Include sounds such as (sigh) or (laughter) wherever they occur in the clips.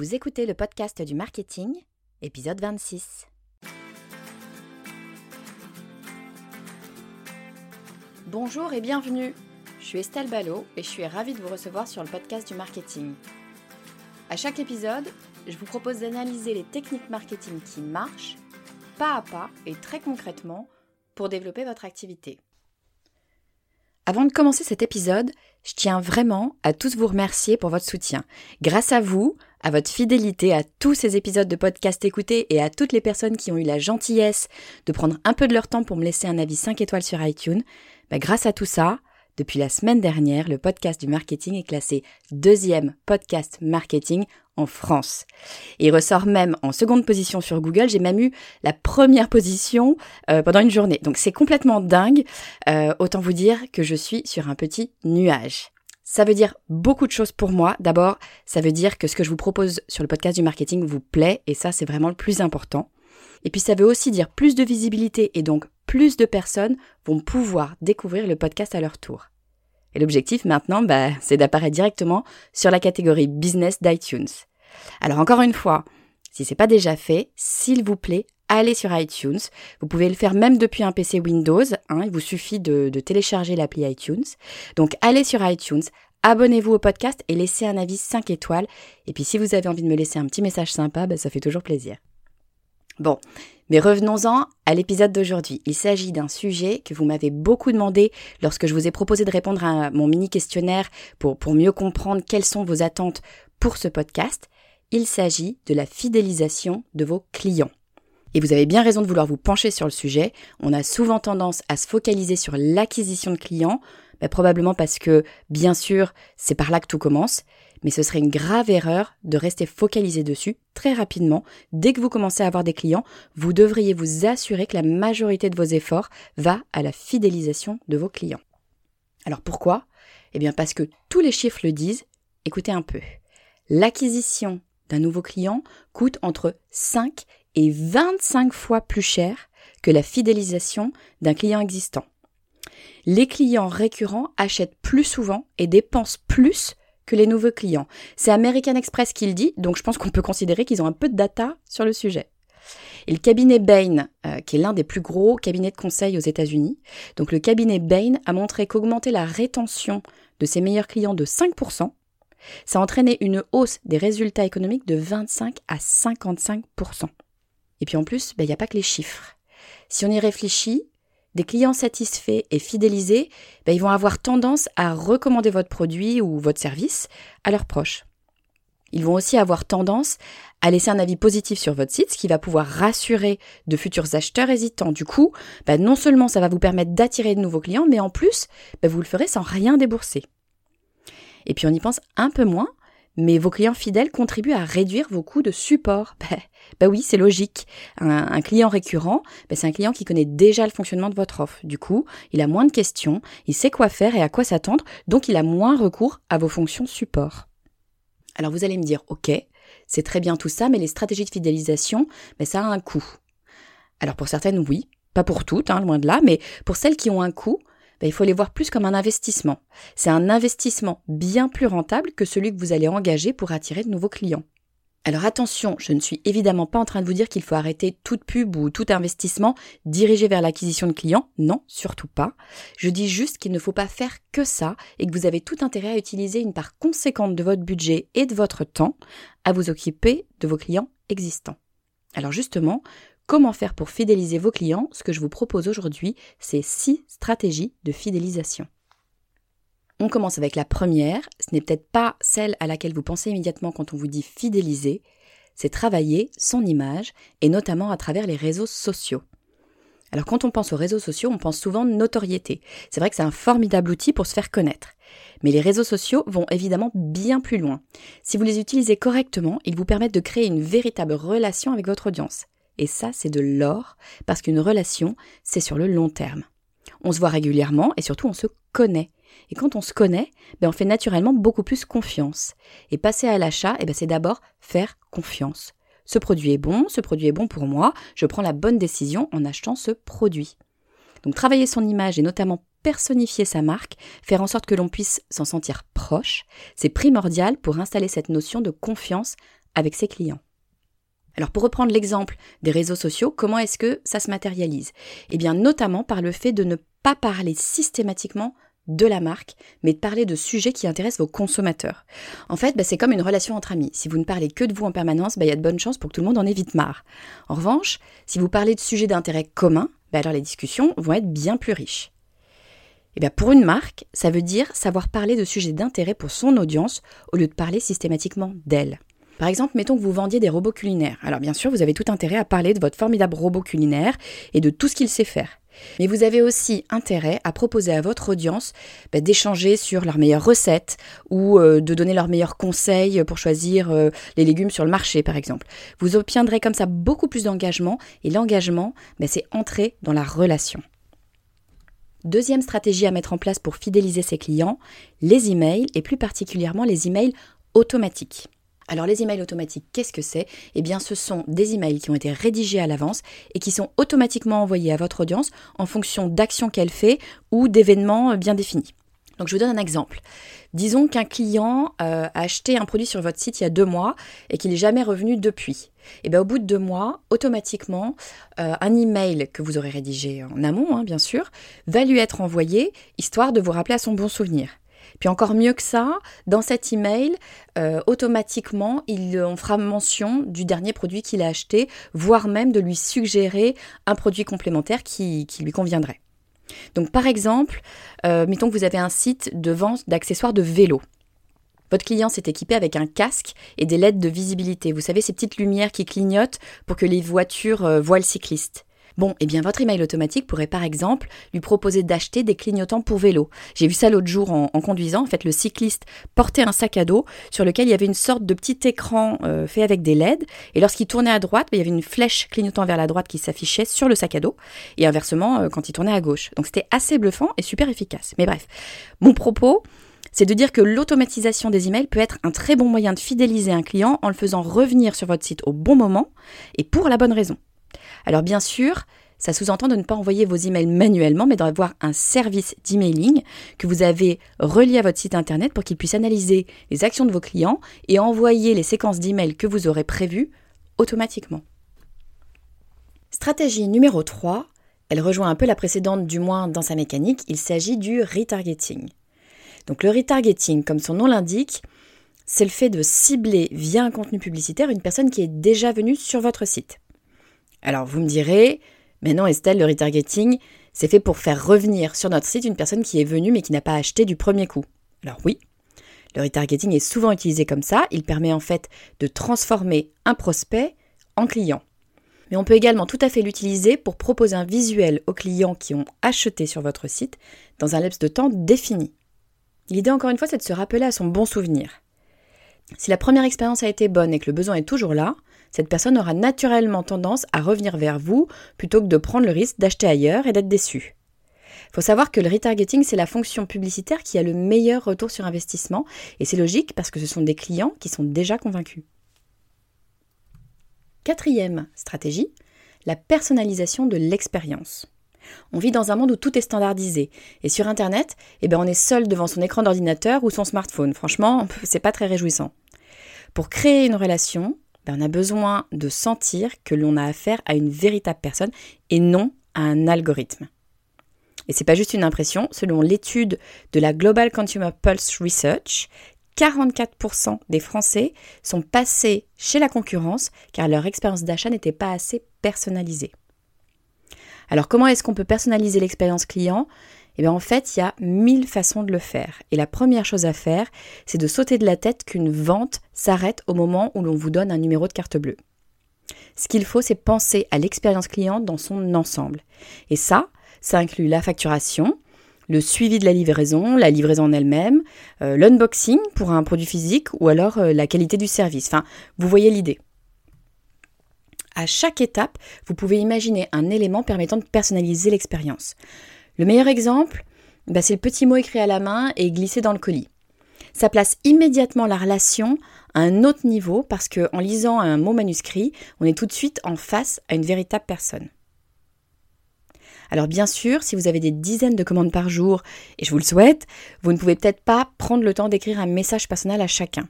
Vous écoutez le podcast du marketing, épisode 26. Bonjour et bienvenue. Je suis Estelle Ballot et je suis ravie de vous recevoir sur le podcast du marketing. À chaque épisode, je vous propose d'analyser les techniques marketing qui marchent, pas à pas et très concrètement, pour développer votre activité. Avant de commencer cet épisode, je tiens vraiment à tous vous remercier pour votre soutien. Grâce à vous, à votre fidélité, à tous ces épisodes de podcast écoutés et à toutes les personnes qui ont eu la gentillesse de prendre un peu de leur temps pour me laisser un avis 5 étoiles sur iTunes, bah, grâce à tout ça, depuis la semaine dernière, le podcast du marketing est classé deuxième podcast marketing en France. il ressort même en seconde position sur Google. J'ai même eu la première position euh, pendant une journée. Donc c'est complètement dingue. Euh, autant vous dire que je suis sur un petit nuage. Ça veut dire beaucoup de choses pour moi. D'abord, ça veut dire que ce que je vous propose sur le podcast du marketing vous plaît et ça c'est vraiment le plus important. Et puis ça veut aussi dire plus de visibilité et donc plus de personnes vont pouvoir découvrir le podcast à leur tour. Et l'objectif maintenant, bah, c'est d'apparaître directement sur la catégorie business d'iTunes. Alors encore une fois, si c'est pas déjà fait, s'il vous plaît, allez sur iTunes. Vous pouvez le faire même depuis un PC Windows. Hein, il vous suffit de, télécharger l'appli iTunes. Donc allez sur iTunes, abonnez-vous au podcast et laissez un avis 5 étoiles. Et puis si vous avez envie de me laisser un petit message sympa, bah, ça fait toujours plaisir. Bon, mais revenons-en à l'épisode d'aujourd'hui. Il s'agit d'un sujet que vous m'avez beaucoup demandé lorsque je vous ai proposé de répondre à mon mini questionnaire pour, pour mieux comprendre quelles sont vos attentes pour ce podcast. Il s'agit de la fidélisation de vos clients. Et vous avez bien raison de vouloir vous pencher sur le sujet. On a souvent tendance à se focaliser sur l'acquisition de clients, bah, probablement parce que, bien sûr, c'est par là que tout commence mais ce serait une grave erreur de rester focalisé dessus très rapidement. Dès que vous commencez à avoir des clients, vous devriez vous assurer que la majorité de vos efforts va à la fidélisation de vos clients. Alors pourquoi? Eh bien parce que tous les chiffres le disent. Écoutez un peu. L'acquisition d'un nouveau client coûte entre 5 et 25 fois plus cher que la fidélisation d'un client existant. Les clients récurrents achètent plus souvent et dépensent plus que les nouveaux clients. C'est American Express qui le dit, donc je pense qu'on peut considérer qu'ils ont un peu de data sur le sujet. Et le cabinet Bain, euh, qui est l'un des plus gros cabinets de conseil aux États-Unis, donc le cabinet Bain a montré qu'augmenter la rétention de ses meilleurs clients de 5%, ça a entraîné une hausse des résultats économiques de 25 à 55%. Et puis en plus, ben, il n'y a pas que les chiffres. Si on y réfléchit, des clients satisfaits et fidélisés, ben, ils vont avoir tendance à recommander votre produit ou votre service à leurs proches. Ils vont aussi avoir tendance à laisser un avis positif sur votre site, ce qui va pouvoir rassurer de futurs acheteurs hésitants. Du coup, ben, non seulement ça va vous permettre d'attirer de nouveaux clients, mais en plus, ben, vous le ferez sans rien débourser. Et puis on y pense un peu moins, mais vos clients fidèles contribuent à réduire vos coûts de support. (laughs) Bah, oui, c'est logique. Un, client récurrent, bah, c'est un client qui connaît déjà le fonctionnement de votre offre. Du coup, il a moins de questions, il sait quoi faire et à quoi s'attendre, donc il a moins recours à vos fonctions support. Alors vous allez me dire, ok, c'est très bien tout ça, mais les stratégies de fidélisation, bah, ça a un coût. Alors pour certaines, oui, pas pour toutes, hein, loin de là, mais pour celles qui ont un coût, ben, il faut les voir plus comme un investissement. C'est un investissement bien plus rentable que celui que vous allez engager pour attirer de nouveaux clients. Alors attention, je ne suis évidemment pas en train de vous dire qu'il faut arrêter toute pub ou tout investissement dirigé vers l'acquisition de clients. Non, surtout pas. Je dis juste qu'il ne faut pas faire que ça et que vous avez tout intérêt à utiliser une part conséquente de votre budget et de votre temps à vous occuper de vos clients existants. Alors justement, Comment faire pour fidéliser vos clients? Ce que je vous propose aujourd'hui, c'est six stratégies de fidélisation. On commence avec la première, ce n'est peut-être pas celle à laquelle vous pensez immédiatement quand on vous dit fidéliser, c'est travailler son image, et notamment à travers les réseaux sociaux. Alors quand on pense aux réseaux sociaux, on pense souvent notoriété. C'est vrai que c'est un formidable outil pour se faire connaître. Mais les réseaux sociaux vont évidemment bien plus loin. Si vous les utilisez correctement, ils vous permettent de créer une véritable relation avec votre audience. Et ça, c'est de l'or, parce qu'une relation, c'est sur le long terme. On se voit régulièrement et surtout on se connaît. Et quand on se connaît, ben on fait naturellement beaucoup plus confiance. Et passer à l'achat, eh ben c'est d'abord faire confiance. Ce produit est bon, ce produit est bon pour moi, je prends la bonne décision en achetant ce produit. Donc travailler son image et notamment personnifier sa marque, faire en sorte que l'on puisse s'en sentir proche, c'est primordial pour installer cette notion de confiance avec ses clients. Alors pour reprendre l'exemple des réseaux sociaux, comment est-ce que ça se matérialise? Eh bien notamment par le fait de ne pas parler systématiquement de la marque, mais de parler de sujets qui intéressent vos consommateurs. En fait, bah, c'est comme une relation entre amis. Si vous ne parlez que de vous en permanence, bah, il y a de bonnes chances pour que tout le monde en ait vite marre. En revanche, si vous parlez de sujets d'intérêt commun, bah, alors les discussions vont être bien plus riches. Et eh bien pour une marque, ça veut dire savoir parler de sujets d'intérêt pour son audience au lieu de parler systématiquement d'elle. Par exemple, mettons que vous vendiez des robots culinaires. Alors bien sûr, vous avez tout intérêt à parler de votre formidable robot culinaire et de tout ce qu'il sait faire. Mais vous avez aussi intérêt à proposer à votre audience bah, d'échanger sur leurs meilleures recettes ou euh, de donner leurs meilleurs conseils pour choisir euh, les légumes sur le marché, par exemple. Vous obtiendrez comme ça beaucoup plus d'engagement et l'engagement, bah, c'est entrer dans la relation. Deuxième stratégie à mettre en place pour fidéliser ses clients, les emails et plus particulièrement les emails automatiques. Alors les emails automatiques, qu'est-ce que c'est? Eh bien ce sont des emails qui ont été rédigés à l'avance et qui sont automatiquement envoyés à votre audience en fonction d'actions qu'elle fait ou d'événements bien définis. Donc je vous donne un exemple. Disons qu'un client euh, a acheté un produit sur votre site il y a deux mois et qu'il n'est jamais revenu depuis. Et bien au bout de deux mois, automatiquement, euh, un email que vous aurez rédigé en amont, hein, bien sûr, va lui être envoyé histoire de vous rappeler à son bon souvenir. Puis encore mieux que ça, dans cet email, euh, automatiquement, il, on fera mention du dernier produit qu'il a acheté, voire même de lui suggérer un produit complémentaire qui, lui conviendrait. Donc par exemple, euh, mettons que vous avez un site de vente d'accessoires de vélo. Votre client s'est équipé avec un casque et des LED de visibilité. Vous savez, ces petites lumières qui clignotent pour que les voitures euh, voient le cycliste. Bon, eh bien votre email automatique pourrait par exemple lui proposer d'acheter des clignotants pour vélo. J'ai vu ça l'autre jour en, conduisant. En fait, le cycliste portait un sac à dos sur lequel il y avait une sorte de petit écran euh, fait avec des LED. Et lorsqu'il tournait à droite, il y avait une flèche clignotant vers la droite qui s'affichait sur le sac à dos. Et inversement, euh, quand il tournait à gauche. Donc c'était assez bluffant et super efficace. Mais bref, mon propos, c'est de dire que l'automatisation des emails peut être un très bon moyen de fidéliser un client en le faisant revenir sur votre site au bon moment et pour la bonne raison. Alors bien sûr, ça sous-entend de ne pas envoyer vos emails manuellement, mais d'avoir un service d'emailing que vous avez relié à votre site internet pour qu'il puisse analyser les actions de vos clients et envoyer les séquences d'emails que vous aurez prévues automatiquement. Stratégie numéro 3, elle rejoint un peu la précédente du moins dans sa mécanique, il s'agit du retargeting. Donc le retargeting, comme son nom l'indique, c'est le fait de cibler via un contenu publicitaire une personne qui est déjà venue sur votre site. Alors vous me direz, mais non Estelle, le retargeting, c'est fait pour faire revenir sur notre site une personne qui est venue mais qui n'a pas acheté du premier coup. Alors oui, le retargeting est souvent utilisé comme ça, il permet en fait de transformer un prospect en client. Mais on peut également tout à fait l'utiliser pour proposer un visuel aux clients qui ont acheté sur votre site dans un laps de temps défini. L'idée encore une fois, c'est de se rappeler à son bon souvenir. Si la première expérience a été bonne et que le besoin est toujours là, cette personne aura naturellement tendance à revenir vers vous plutôt que de prendre le risque d'acheter ailleurs et d'être déçu. Il faut savoir que le retargeting, c'est la fonction publicitaire qui a le meilleur retour sur investissement, et c'est logique parce que ce sont des clients qui sont déjà convaincus. Quatrième stratégie, la personnalisation de l'expérience. On vit dans un monde où tout est standardisé. Et sur Internet, eh ben on est seul devant son écran d'ordinateur ou son smartphone. Franchement, (laughs) c'est pas très réjouissant. Pour créer une relation, ben, on a besoin de sentir que l'on a affaire à une véritable personne et non à un algorithme. Et c'est pas juste une impression, selon l'étude de la Global Consumer Pulse Research, 44% des Français sont passés chez la concurrence car leur expérience d'achat n'était pas assez personnalisée. Alors comment est-ce qu'on peut personnaliser l'expérience client? Eh bien en fait, il y a mille façons de le faire. Et la première chose à faire, c'est de sauter de la tête qu'une vente s'arrête au moment où l'on vous donne un numéro de carte bleue. Ce qu'il faut, c'est penser à l'expérience client dans son ensemble. Et ça, ça inclut la facturation, le suivi de la livraison, la livraison en elle-même, euh, l'unboxing pour un produit physique ou alors euh, la qualité du service. Enfin, vous voyez l'idée. À chaque étape, vous pouvez imaginer un élément permettant de personnaliser l'expérience. Le meilleur exemple, bah, c'est le petit mot écrit à la main et glissé dans le colis. Ça place immédiatement la relation à un autre niveau parce qu'en lisant un mot manuscrit, on est tout de suite en face à une véritable personne. Alors bien sûr, si vous avez des dizaines de commandes par jour, et je vous le souhaite, vous ne pouvez peut-être pas prendre le temps d'écrire un message personnel à chacun.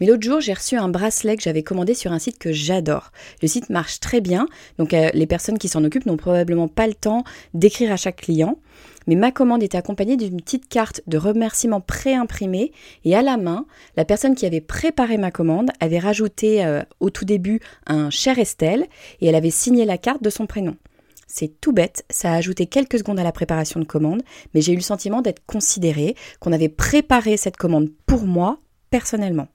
Mais l'autre jour, j'ai reçu un bracelet que j'avais commandé sur un site que j'adore. Le site marche très bien, donc euh, les personnes qui s'en occupent n'ont probablement pas le temps d'écrire à chaque client. Mais ma commande était accompagnée d'une petite carte de remerciement pré-imprimée et à la main, la personne qui avait préparé ma commande avait rajouté euh, au tout début un cher Estelle et elle avait signé la carte de son prénom. C'est tout bête, ça a ajouté quelques secondes à la préparation de commande, mais j'ai eu le sentiment d'être considérée, qu'on avait préparé cette commande pour moi personnellement.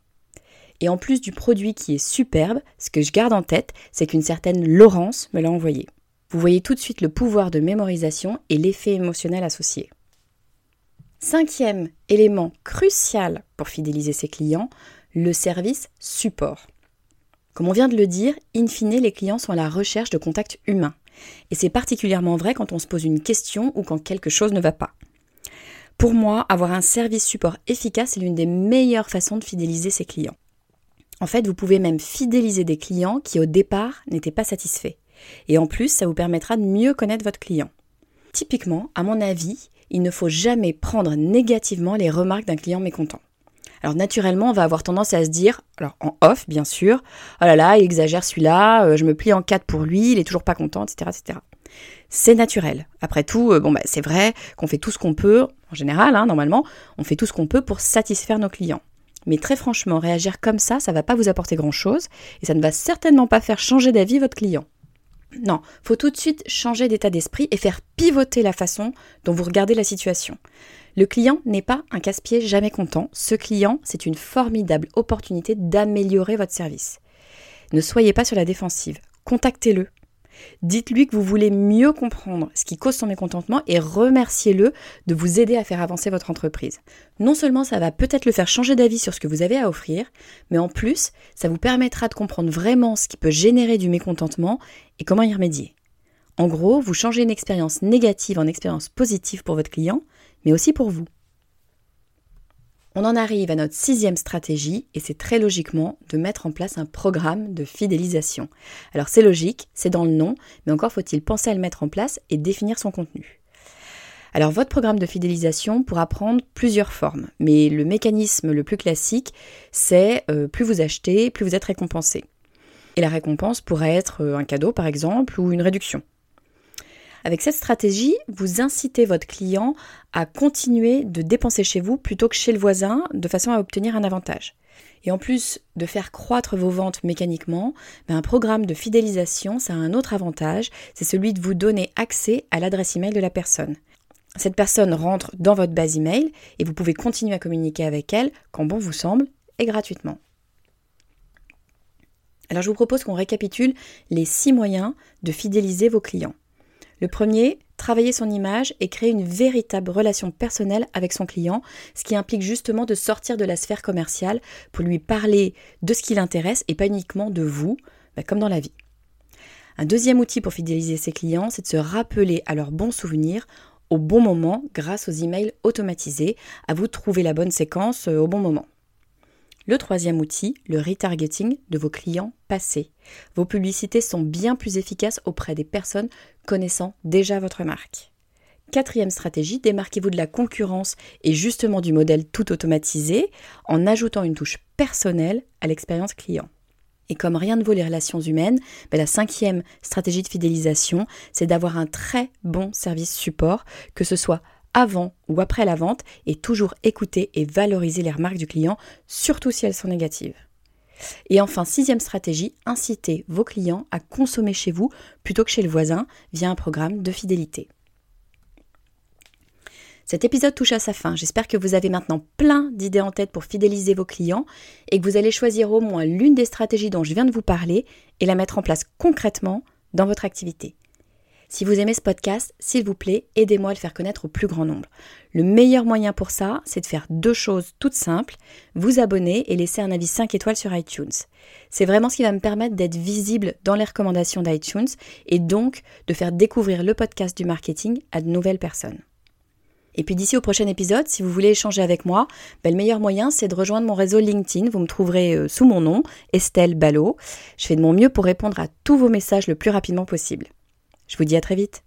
Et en plus du produit qui est superbe, ce que je garde en tête, c'est qu'une certaine Laurence me l'a envoyé. Vous voyez tout de suite le pouvoir de mémorisation et l'effet émotionnel associé. Cinquième élément crucial pour fidéliser ses clients, le service support. Comme on vient de le dire, in fine, les clients sont à la recherche de contacts humains. Et c'est particulièrement vrai quand on se pose une question ou quand quelque chose ne va pas. Pour moi, avoir un service support efficace est l'une des meilleures façons de fidéliser ses clients. En fait, vous pouvez même fidéliser des clients qui au départ n'étaient pas satisfaits. Et en plus, ça vous permettra de mieux connaître votre client. Typiquement, à mon avis, il ne faut jamais prendre négativement les remarques d'un client mécontent. Alors naturellement, on va avoir tendance à se dire, alors en off bien sûr, oh là là, il exagère celui-là, euh, je me plie en quatre pour lui, il est toujours pas content, etc. etc. C'est naturel. Après tout, euh, bon bah, c'est vrai qu'on fait tout ce qu'on peut, en général, hein, normalement, on fait tout ce qu'on peut pour satisfaire nos clients. Mais très franchement, réagir comme ça, ça va pas vous apporter grand-chose et ça ne va certainement pas faire changer d'avis votre client. Non, faut tout de suite changer d'état d'esprit et faire pivoter la façon dont vous regardez la situation. Le client n'est pas un casse-pied jamais content. Ce client, c'est une formidable opportunité d'améliorer votre service. Ne soyez pas sur la défensive. Contactez-le. Dites-lui que vous voulez mieux comprendre ce qui cause son mécontentement et remerciez-le de vous aider à faire avancer votre entreprise. Non seulement ça va peut-être le faire changer d'avis sur ce que vous avez à offrir, mais en plus, ça vous permettra de comprendre vraiment ce qui peut générer du mécontentement et comment y remédier. En gros, vous changez une expérience négative en expérience positive pour votre client, mais aussi pour vous. On en arrive à notre sixième stratégie et c'est très logiquement de mettre en place un programme de fidélisation. Alors c'est logique, c'est dans le nom, mais encore faut-il penser à le mettre en place et définir son contenu. Alors votre programme de fidélisation pourra prendre plusieurs formes, mais le mécanisme le plus classique, c'est euh, plus vous achetez, plus vous êtes récompensé. Et la récompense pourrait être euh, un cadeau par exemple ou une réduction. Avec cette stratégie, vous incitez votre client à continuer de dépenser chez vous plutôt que chez le voisin de façon à obtenir un avantage. Et en plus de faire croître vos ventes mécaniquement, ben, un programme de fidélisation, ça a un autre avantage, c'est celui de vous donner accès à l'adresse email de la personne. Cette personne rentre dans votre base email et vous pouvez continuer à communiquer avec elle quand bon vous semble et gratuitement. Alors je vous propose qu'on récapitule les six moyens de fidéliser vos clients. Le premier, travailler son image et créer une véritable relation personnelle avec son client, ce qui implique justement de sortir de la sphère commerciale pour lui parler de ce qui l'intéresse et pas uniquement de vous, bah, comme dans la vie. Un deuxième outil pour fidéliser ses clients, c'est de se rappeler à leurs bons souvenirs au bon moment grâce aux emails automatisés. À vous de trouver la bonne séquence euh, au bon moment. Le troisième outil, le retargeting de vos clients passés. Vos publicités sont bien plus efficaces auprès des personnes connaissant déjà votre marque. Quatrième stratégie, démarquez-vous de la concurrence et justement du modèle tout automatisé en ajoutant une touche personnelle à l'expérience client. Et comme rien ne vaut les relations humaines, ben la cinquième stratégie de fidélisation, c'est d'avoir un très bon service support, que ce soit avant ou après la vente et toujours écouter et valoriser les remarques du client, surtout si elles sont négatives. Et enfin, sixième stratégie, inciter vos clients à consommer chez vous plutôt que chez le voisin via un programme de fidélité. Cet épisode touche à sa fin. J'espère que vous avez maintenant plein d'idées en tête pour fidéliser vos clients et que vous allez choisir au moins l'une des stratégies dont je viens de vous parler et la mettre en place concrètement dans votre activité. Si vous aimez ce podcast, s'il vous plaît, aidez-moi à le faire connaître au plus grand nombre. Le meilleur moyen pour ça, c'est de faire deux choses toutes simples, vous abonner et laisser un avis 5 étoiles sur iTunes. C'est vraiment ce qui va me permettre d'être visible dans les recommandations d'iTunes et donc de faire découvrir le podcast du marketing à de nouvelles personnes. Et puis d'ici au prochain épisode, si vous voulez échanger avec moi, ben, le meilleur moyen c'est de rejoindre mon réseau LinkedIn. Vous me trouverez euh, sous mon nom, Estelle Ballot. Je fais de mon mieux pour répondre à tous vos messages le plus rapidement possible. Je vous dis à très vite.